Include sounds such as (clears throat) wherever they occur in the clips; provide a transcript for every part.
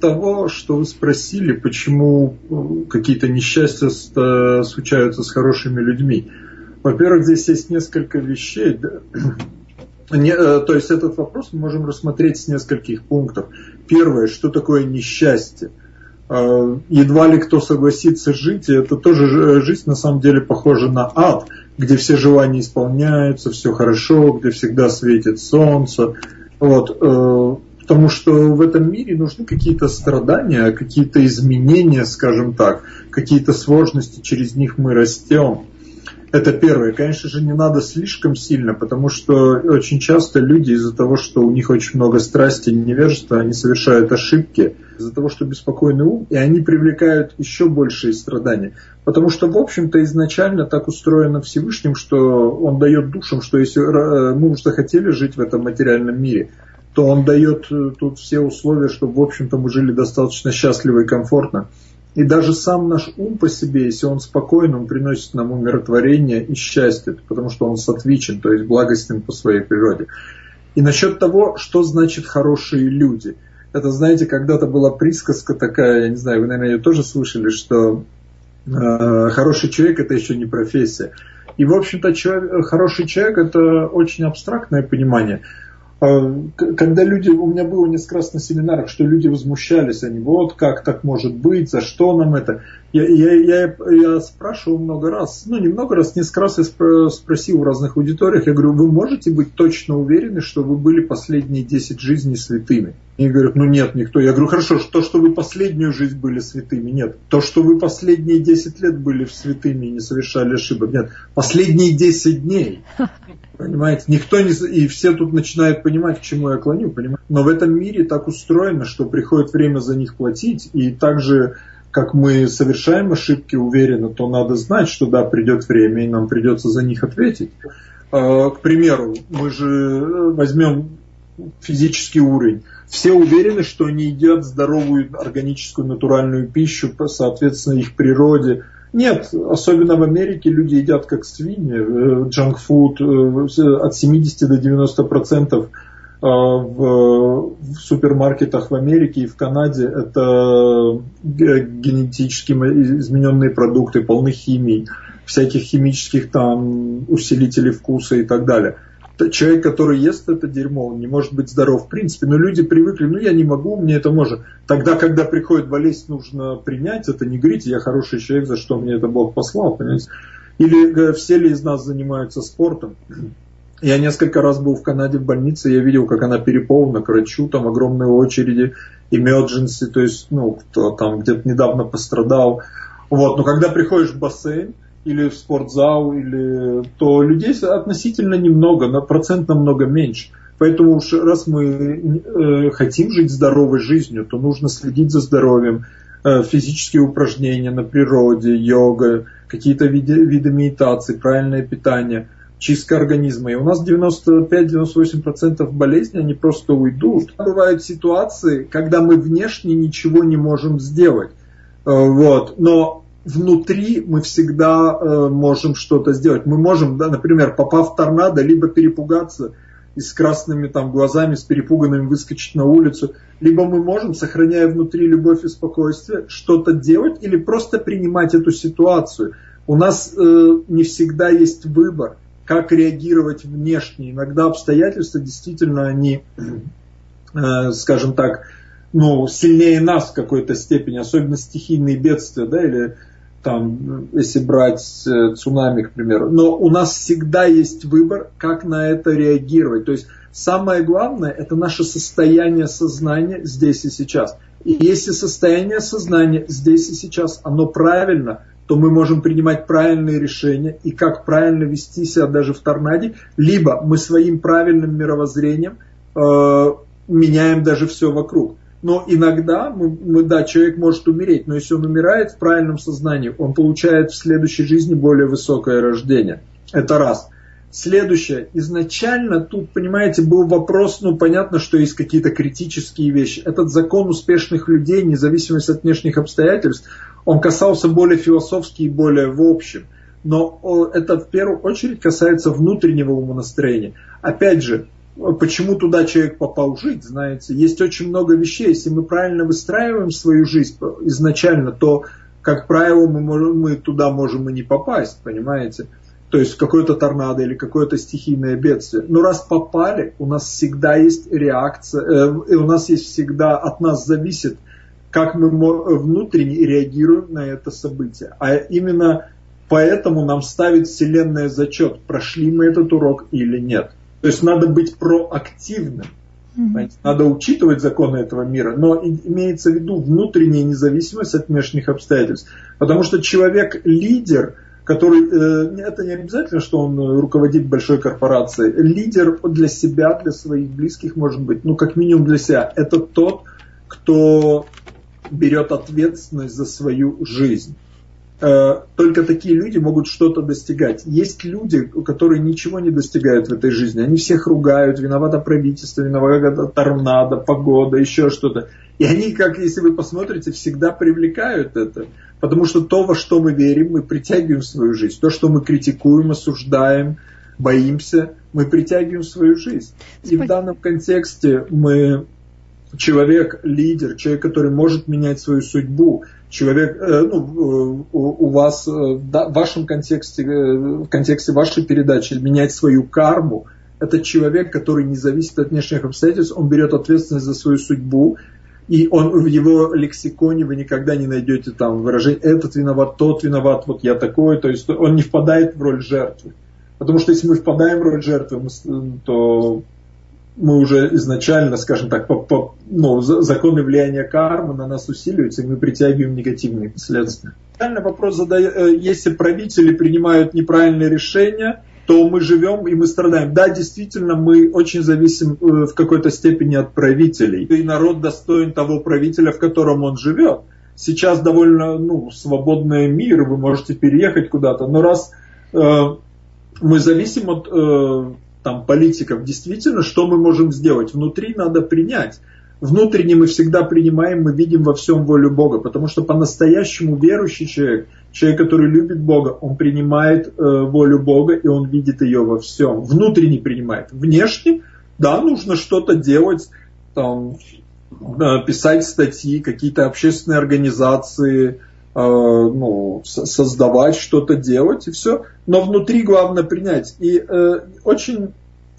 того, что вы спросили, почему э, какие-то несчастья э, случаются с хорошими людьми. Во-первых, здесь есть несколько вещей. (clears throat) Э, то есть этот вопрос мы можем рассмотреть с нескольких пунктов. Первое, что такое несчастье? Едва ли кто согласится жить, и это тоже жизнь на самом деле похожа на ад, где все желания исполняются, все хорошо, где всегда светит солнце. Вот потому что в этом мире нужны какие-то страдания, какие-то изменения, скажем так, какие-то сложности, через них мы растем. Это первое. Конечно же, не надо слишком сильно, потому что очень часто люди из-за того, что у них очень много страсти и невежества, они совершают ошибки из-за того, что беспокойный ум, и они привлекают еще большие страдания. Потому что, в общем-то, изначально так устроено Всевышним, что он дает душам, что если э, мы уже захотели жить в этом материальном мире, то он дает э, тут все условия, чтобы, в общем-то, мы жили достаточно счастливо и комфортно. И даже сам наш ум по себе, если он спокоен, он приносит нам умиротворение и счастье, потому что он сатвичен, то есть благостен по своей природе. И насчет того, что значит хорошие люди. Это, знаете, когда-то была присказка такая, я не знаю, вы, наверное, ее тоже слышали, что э, хороший человек это еще не профессия. И, в общем-то, человек, хороший человек это очень абстрактное понимание. А, когда люди, у меня было несколько раз на семинарах, что люди возмущались, они, вот как так может быть, за что нам это. Я, я, я, я спрашивал много раз, ну не много раз, несколько раз я спросил в разных аудиториях, я говорю, вы можете быть точно уверены, что вы были последние 10 жизней святыми? И говорят, ну нет, никто. Я говорю, хорошо, то, что вы последнюю жизнь были святыми, нет. То, что вы последние 10 лет были святыми и не совершали ошибок, нет. Последние 10 дней. Понимаете, никто не... И все тут начинают понимать, к чему я клоню, понимаете. Но в этом мире так устроено, что приходит время за них платить, и также как мы совершаем ошибки уверенно, то надо знать, что да, придет время, и нам придется за них ответить. А, к примеру, мы же э, возьмем физический уровень. Все уверены, что они едят здоровую органическую натуральную пищу, соответственно, их природе, нет, особенно в Америке люди едят как свиньи, джанкфуд э, от 70 до 90 процентов э, в супермаркетах в Америке и в Канаде. Это генетически измененные продукты, полны химии, всяких химических там усилителей вкуса и так далее человек, который ест это дерьмо, он не может быть здоров в принципе. Но люди привыкли, ну я не могу, мне это может. Тогда, когда приходит болезнь, нужно принять это, не говорите, я хороший человек, за что мне это Бог послал, понимаете. Или э, все ли из нас занимаются спортом. Я несколько раз был в Канаде в больнице, я видел, как она переполнена к врачу, там огромные очереди, emergency, то есть, ну, кто там где-то недавно пострадал. Вот, но когда приходишь в бассейн, или в спортзал, или, то людей относительно немного, на процент намного меньше. Поэтому уж раз мы э, хотим жить здоровой жизнью, то нужно следить за здоровьем, э, физические упражнения на природе, йога, какие-то виды, виды медитации, правильное питание, чистка организма. И у нас 95-98% болезней, они просто уйдут. Бывают ситуации, когда мы внешне ничего не можем сделать. Э, вот. Но внутри мы всегда э, можем что-то сделать. Мы можем, да, например, попав в торнадо, либо перепугаться и с красными там глазами, с перепуганными выскочить на улицу, либо мы можем, сохраняя внутри любовь и спокойствие, что-то делать или просто принимать эту ситуацию. У нас э, не всегда есть выбор, как реагировать внешне. Иногда обстоятельства действительно они, э, скажем так, ну, сильнее нас в какой-то степени, особенно стихийные бедствия, да, или там, если брать э, цунами, к примеру. Но у нас всегда есть выбор, как на это реагировать. То есть самое главное это наше состояние сознания здесь и сейчас. И если состояние сознания здесь и сейчас, оно правильно, то мы можем принимать правильные решения и как правильно вести себя даже в торнаде, либо мы своим правильным мировоззрением э, меняем даже все вокруг. Но иногда, мы, мы, да, человек может умереть, но если он умирает в правильном сознании, он получает в следующей жизни более высокое рождение. Это раз. Следующее. Изначально тут, понимаете, был вопрос, ну понятно, что есть какие-то критические вещи. Этот закон успешных людей, независимо от внешних обстоятельств, он касался более философски и более в общем. Но это в первую очередь касается внутреннего умонастроения. Опять же, почему туда человек попал жить, знаете. Есть очень много вещей. Если мы правильно выстраиваем свою жизнь изначально, то, как правило, мы, можем, мы туда можем и не попасть, понимаете. То есть какое-то торнадо или какое-то стихийное бедствие. Но раз попали, у нас всегда есть реакция, э, у нас есть всегда, от нас зависит, как мы внутренне реагируем на это событие. А именно поэтому нам ставит Вселенная зачет, прошли мы этот урок или нет. То есть надо быть проактивным. Mm-hmm. Надо учитывать законы этого мира, но имеется в виду внутренняя независимость от внешних обстоятельств. Потому что человек-лидер, который, э, это не обязательно, что он руководит большой корпорацией, лидер для себя, для своих близких может быть, ну как минимум для себя, это тот, кто берет ответственность за свою жизнь. Э, только такие люди могут что-то достигать. Есть люди, которые ничего не достигают в этой жизни. Они всех ругают, виновато правительство, виновато торнадо, погода, еще что-то. И они, как если вы посмотрите, всегда привлекают это. Потому что то, во что мы верим, мы притягиваем в свою жизнь. То, что мы критикуем, осуждаем, боимся, мы притягиваем в свою жизнь. И в данном контексте мы человек, лидер, человек, который может менять свою судьбу, человек, э, ну, э, у, вас э, в вашем контексте, в контексте вашей передачи менять свою карму, это человек, который не зависит от внешних обстоятельств, он берет ответственность за свою судьбу, и он в его лексиконе вы никогда не найдете там выражение этот виноват, тот виноват, вот я такой, то есть он не впадает в роль жертвы. Потому что если мы впадаем в роль жертвы, то мы уже изначально, скажем так, по, по, ну, законы влияния кармы на нас усиливаются, и мы притягиваем негативные последствия. Правильный вопрос задаю, э, если правители принимают неправильные решения, то мы живем и мы страдаем. Да, действительно, мы очень зависим э, в какой-то степени от правителей. И народ достоин того правителя, в котором он живет. Сейчас довольно ну, свободный мир, вы можете переехать куда-то. Но раз э, мы зависим от э, там, политиков, действительно, что мы можем сделать? Внутри надо принять. Внутренне мы всегда принимаем, мы видим во всем волю Бога, потому что по-настоящему верующий человек, человек, который любит Бога, он принимает э, волю Бога, и он видит ее во всем. Внутренне принимает. Внешне, да, нужно что-то делать, там, э, писать статьи, какие-то общественные организации, ну, создавать, что-то делать и все. Но внутри главное принять. И э, очень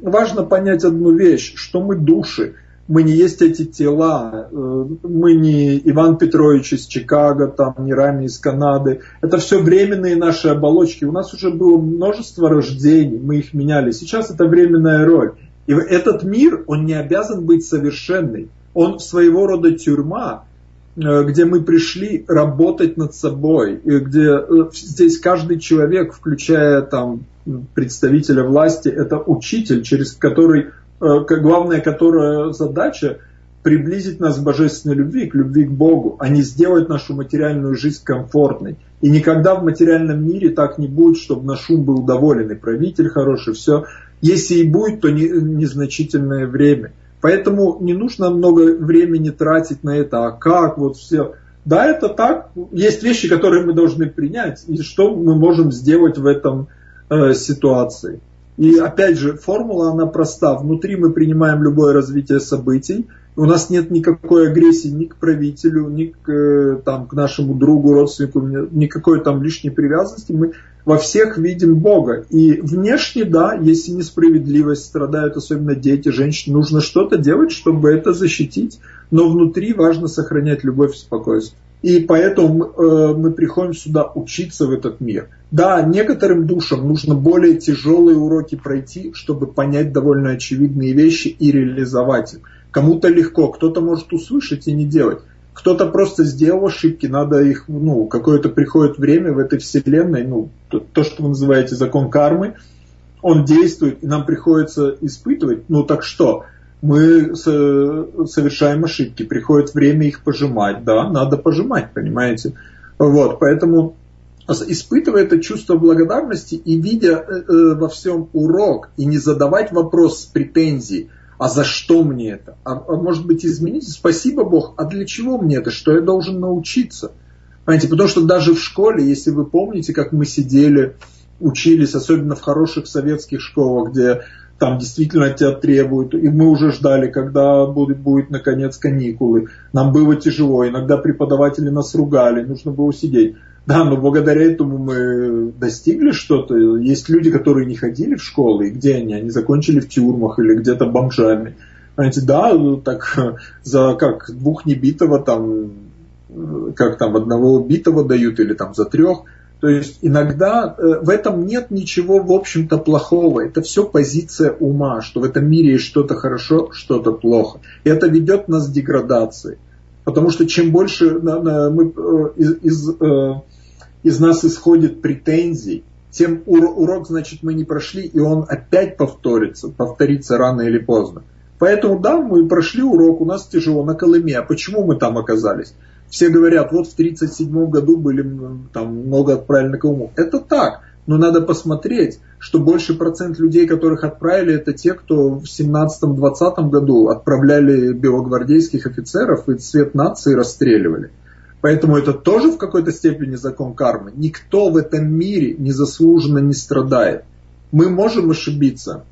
важно понять одну вещь, что мы души. Мы не есть эти тела, э, мы не Иван Петрович из Чикаго, там, не Рами из Канады. Это все временные наши оболочки. У нас уже было множество рождений, мы их меняли. Сейчас это временная роль. И этот мир, он не обязан быть совершенный. Он своего рода тюрьма, Э, где мы пришли работать над собой, где э, здесь каждый человек, включая там представителя власти, это учитель, через который, э, главная которая задача приблизить нас к божественной любви, к любви к Богу, а не сделать нашу материальную жизнь комфортной. И никогда в материальном мире так не будет, чтобы наш ум был доволен, и правитель хороший, все. Если и будет, то не, незначительное время. Поэтому не нужно много времени тратить на это, а как вот все. Да, это так. Есть вещи, которые мы должны принять, и что мы можем сделать в этом э, ситуации. И опять же, формула, она проста. Внутри мы принимаем любое развитие событий. У нас нет никакой агрессии ни к правителю, ни к, э, там, к нашему другу, родственнику, никакой там лишней привязанности. Мы во всех видим Бога. И внешне, да, если несправедливость, страдают особенно дети, женщины, нужно что-то делать, чтобы это защитить. Но внутри важно сохранять любовь и спокойствие. И поэтому э, мы приходим сюда учиться в этот мир. Да, некоторым душам нужно более тяжелые уроки пройти, чтобы понять довольно очевидные вещи и реализовать их. Кому-то легко, кто-то может услышать и не делать кто-то просто сделал ошибки, надо их, ну, какое-то приходит время в этой вселенной, ну, то, то, что вы называете закон кармы, он действует, и нам приходится испытывать, ну так что, мы совершаем ошибки, приходит время их пожимать, да, надо пожимать, понимаете, вот, поэтому испытывая это чувство благодарности и видя э, э, во всем урок, и не задавать вопрос с претензией, а за что мне это? А, а может быть изменить? Спасибо Бог, а для чего мне это? Что я должен научиться? Понимаете, потому что даже в школе, если вы помните, как мы сидели, учились, особенно в хороших советских школах, где там действительно тебя требуют, и мы уже ждали, когда будет, будет наконец каникулы. Нам было тяжело, иногда преподаватели нас ругали, нужно было сидеть. Да, но благодаря этому мы достигли что-то. Есть люди, которые не ходили в школу, и где они? Они закончили в тюрьмах или где-то бомжами. Понимаете, да, так (laughs) за как двух небитого там, как там одного убитого дают или там за трех. То есть иногда э, в этом нет ничего, в общем-то, плохого. Это все позиция ума, что в этом мире есть что-то хорошо, что-то плохо. И это ведет нас к деградации. Потому что чем больше мы э, из, из э, из нас исходит претензий, тем урок, значит, мы не прошли, и он опять повторится, повторится рано или поздно. Поэтому, да, мы прошли урок, у нас тяжело на Колыме. А почему мы там оказались? Все говорят, вот в 1937 году были там много отправлены на Колыму. Это так, но надо посмотреть, что больше процент людей, которых отправили, это те, кто в 17-20 году отправляли белогвардейских офицеров и цвет нации расстреливали. Поэтому это тоже в какой-то степени закон кармы. Никто в этом мире незаслуженно не страдает. Мы можем ошибиться,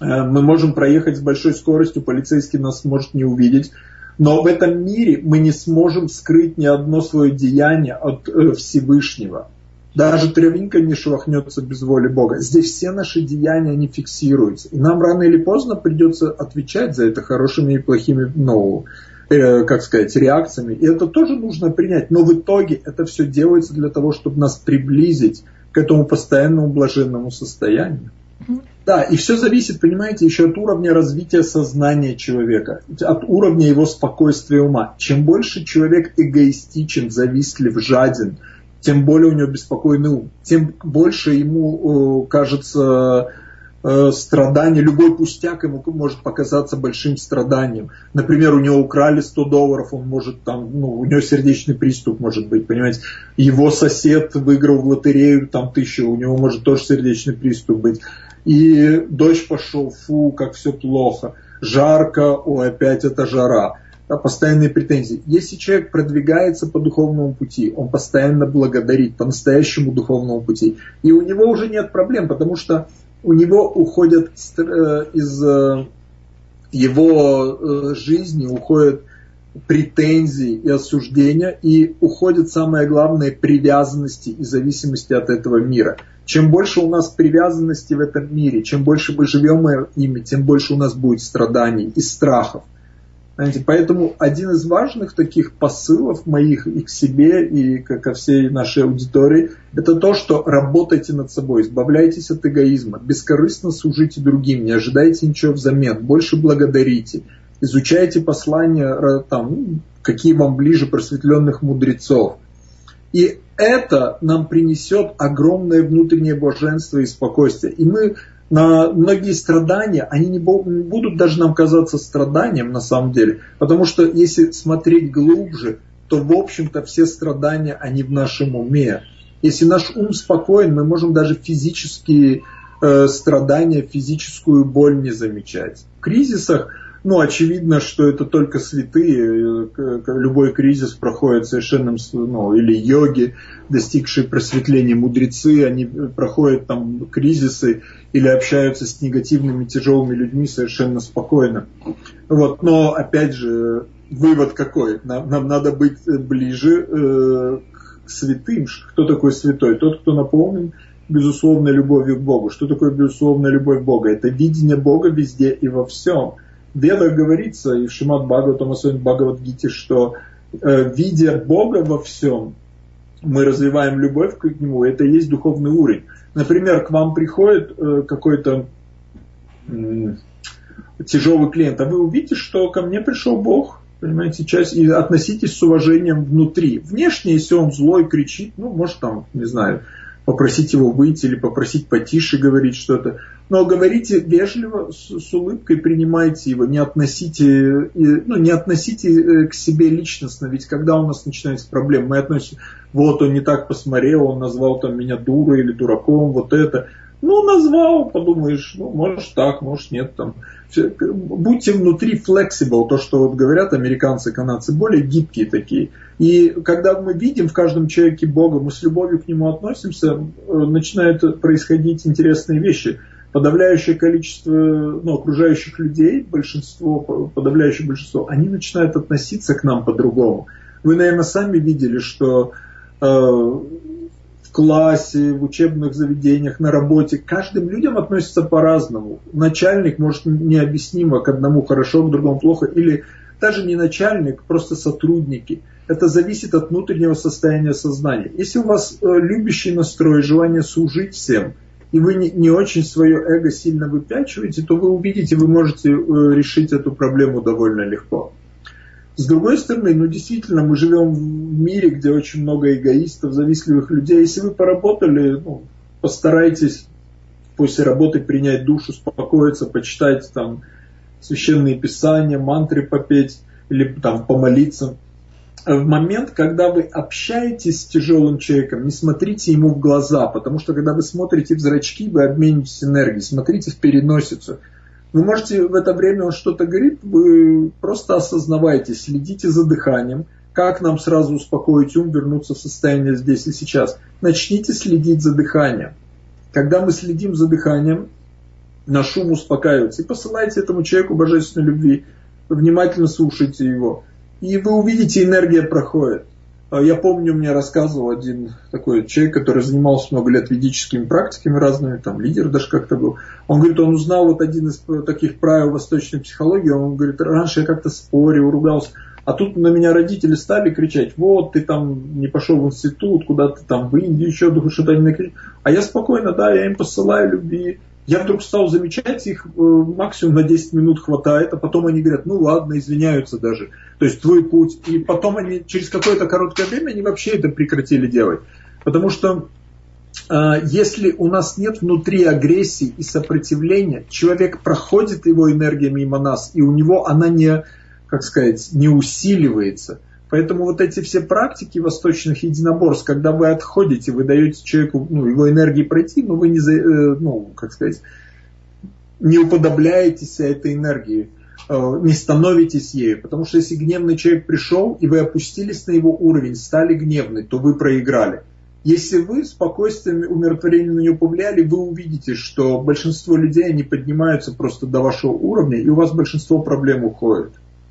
э, мы можем проехать с большой скоростью, полицейский нас может не увидеть, но в этом мире мы не сможем скрыть ни одно свое деяние от э, Всевышнего. Даже травинка не шелохнется без воли Бога. Здесь все наши деяния не фиксируются. И нам рано или поздно придется отвечать за это хорошими и плохими ну, Э, как сказать, реакциями. И это тоже нужно принять. Но в итоге это все делается для того, чтобы нас приблизить к этому постоянному блаженному состоянию. Да, и все зависит, понимаете, еще от уровня развития сознания человека, от уровня его спокойствия ума. Чем больше человек эгоистичен, завистлив, жаден, тем более у него беспокойный ум, тем больше ему э, кажется страдание, любой пустяк ему может показаться большим страданием. Например, у него украли 100 долларов, он может там, ну, у него сердечный приступ может быть, понимаете. Его сосед выиграл в лотерею там тысячу, у него может тоже сердечный приступ быть. И дождь пошел, фу, как все плохо. Жарко, о, опять это жара. Постоянные претензии. Если человек продвигается по духовному пути, он постоянно благодарит по настоящему духовному пути. И у него уже нет проблем, потому что у него уходят э, из э, его э, жизни уходят претензии и осуждения, и уходят, самое главное, привязанности и зависимости от этого мира. Чем больше у нас привязанности в этом мире, чем больше мы живем ими, тем больше у нас будет страданий и страхов. Знаете, поэтому один из важных таких посылов моих и к себе, и ко всей нашей аудитории, это то, что работайте над собой, избавляйтесь от эгоизма, бескорыстно служите другим, не ожидайте ничего взамен, больше благодарите, изучайте послания, там, ну, какие вам ближе просветленных мудрецов. И это нам принесет огромное внутреннее блаженство и спокойствие. И мы на многие страдания, они не будут даже нам казаться страданием на самом деле. Потому что если смотреть глубже, то в общем-то все страдания, они в нашем уме. Если наш ум спокоен, мы можем даже физические э, страдания, физическую боль не замечать. В кризисах ну, очевидно, что это только святые. Любой кризис проходит совершенно, ну, или йоги, достигшие просветления, мудрецы, они проходят там кризисы или общаются с негативными, тяжелыми людьми совершенно спокойно. Вот. Но, опять же, вывод какой? Нам, нам надо быть ближе э, к святым. Кто такой святой? Тот, кто наполнен безусловной любовью к Богу. Что такое безусловная любовь к Богу? Это видение Бога везде и во всем. Ведах говорится, и в Шимат Бхагаватам, особенно Бхагавадгите, что э, видя Бога во всем, мы развиваем любовь к Нему, это и есть духовный уровень. Например, к вам приходит э, какой-то тяжелый клиент, а вы увидите, что ко мне пришел Бог, понимаете, часть, и относитесь с уважением внутри. Внешне, если он злой, кричит, ну, может там, не знаю, попросить его выйти или попросить потише говорить что-то. Но говорите вежливо, с, с улыбкой принимайте его, не относите, ну, не относите э, к себе личностно, ведь когда у нас начинаются проблемы, мы относим, вот он не так посмотрел, он назвал там меня дурой или дураком, вот это. Ну, назвал, подумаешь, ну, может так, может нет. Там. Будьте внутри flexible, то, что вот говорят американцы, канадцы, более гибкие такие. И когда мы видим в каждом человеке Бога, мы с любовью к Нему относимся, э, начинают происходить интересные вещи. подавляющее количество ну, окружающих людей, большинство, подавляющее большинство, они начинают относиться к нам по-другому. Вы, наверное, сами видели, что э, классе, в учебных заведениях, на работе каждым людям относятся по-разному. Начальник может необъяснимо к одному хорошо, к другому плохо, или даже не начальник, просто сотрудники. Это зависит от внутреннего состояния сознания. Если у вас э, любящий настрой, желание служить всем, и вы не, не очень свое эго сильно выпячиваете, то вы увидите, вы можете э, решить эту проблему довольно легко. С другой стороны, ну действительно, мы живем в мире, где очень много эгоистов, завистливых людей. Если вы поработали, ну, постарайтесь после работы принять душ, успокоиться, почитать там священные писания, мантры попеть или там помолиться. В момент, когда вы общаетесь с тяжелым человеком, не смотрите ему в глаза, потому что когда вы смотрите в зрачки, вы обмениваетесь энергией, смотрите в переносицу – вы можете в это время он что-то говорит, вы просто осознавайте, следите за дыханием, как нам сразу успокоить ум, вернуться в состояние здесь и сейчас. Начните следить за дыханием. Когда мы следим за дыханием, наш ум успокаивается. И посылайте этому человеку божественной любви, внимательно слушайте его. И вы увидите, энергия проходит. А я помню, мне рассказывал один такой человек, который занимался много лет ведическими практиками разными, там лидер даже как-то был. Он говорит, он узнал вот один из таких правил восточной психологии. Он говорит, раньше я как-то спорил, ругался. А тут на меня родители стали кричать, вот ты там не пошел в институт, куда ты там в Индию еще что-то не накричал. А я спокойно, да, я им посылаю любви, я вдруг стал замечать, их э, максимум на 10 минут хватает, а потом они говорят, ну ладно, извиняются даже. То есть твой путь. И потом они через какое-то короткое время они вообще это прекратили делать. Потому что э, если у нас нет внутри агрессии и сопротивления, человек проходит его энергия мимо нас, и у него она не, как сказать, не усиливается. Поэтому вот эти все практики восточных единоборств, когда вы отходите, вы даете человеку ну, его энергии пройти, но вы не, э, ну, как сказать, не уподобляетесь этой энергии, э, не становитесь ею. Потому что если гневный человек пришел, и вы опустились на его уровень, стали гневны, то вы проиграли. Если вы спокойствием, умиротворением на него повлияли, вы увидите, что большинство людей, они поднимаются просто до вашего уровня, и у вас большинство проблем уходит.